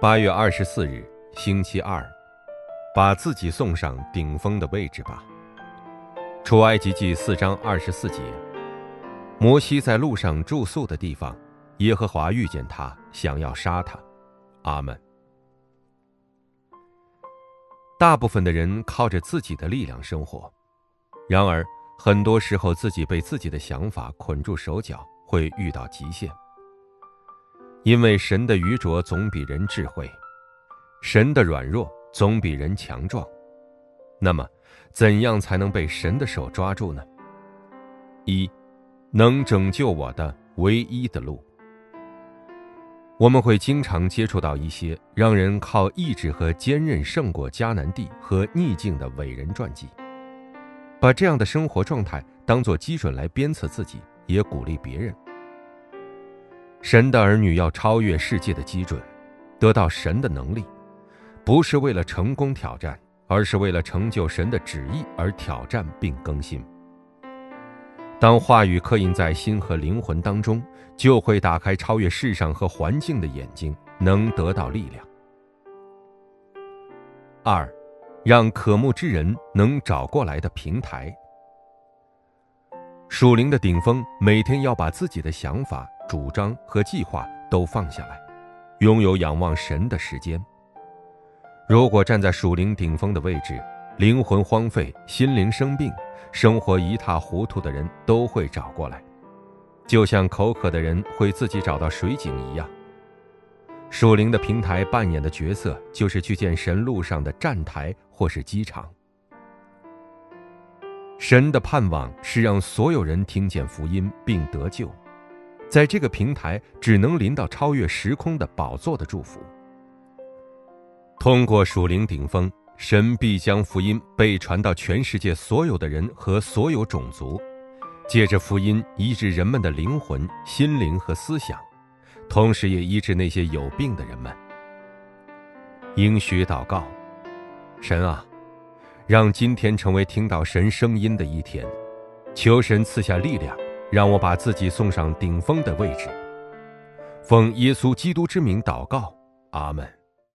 八月二十四日，星期二，把自己送上顶峰的位置吧。出埃及记四章二十四节，摩西在路上住宿的地方，耶和华遇见他，想要杀他。阿门。大部分的人靠着自己的力量生活，然而很多时候自己被自己的想法捆住手脚，会遇到极限。因为神的愚拙总比人智慧，神的软弱总比人强壮。那么，怎样才能被神的手抓住呢？一，能拯救我的唯一的路。我们会经常接触到一些让人靠意志和坚韧胜过迦南地和逆境的伟人传记，把这样的生活状态当做基准来鞭策自己，也鼓励别人。神的儿女要超越世界的基准，得到神的能力，不是为了成功挑战，而是为了成就神的旨意而挑战并更新。当话语刻印在心和灵魂当中，就会打开超越世上和环境的眼睛，能得到力量。二，让渴慕之人能找过来的平台。属灵的顶峰，每天要把自己的想法。主张和计划都放下来，拥有仰望神的时间。如果站在属灵顶峰的位置，灵魂荒废、心灵生病、生活一塌糊涂的人都会找过来，就像口渴的人会自己找到水井一样。属灵的平台扮演的角色，就是去见神路上的站台或是机场。神的盼望是让所有人听见福音并得救。在这个平台，只能临到超越时空的宝座的祝福。通过属灵顶峰，神必将福音被传到全世界所有的人和所有种族，借着福音医治人们的灵魂、心灵和思想，同时也医治那些有病的人们。应许祷告：神啊，让今天成为听到神声音的一天，求神赐下力量。让我把自己送上顶峰的位置，奉耶稣基督之名祷告，阿门。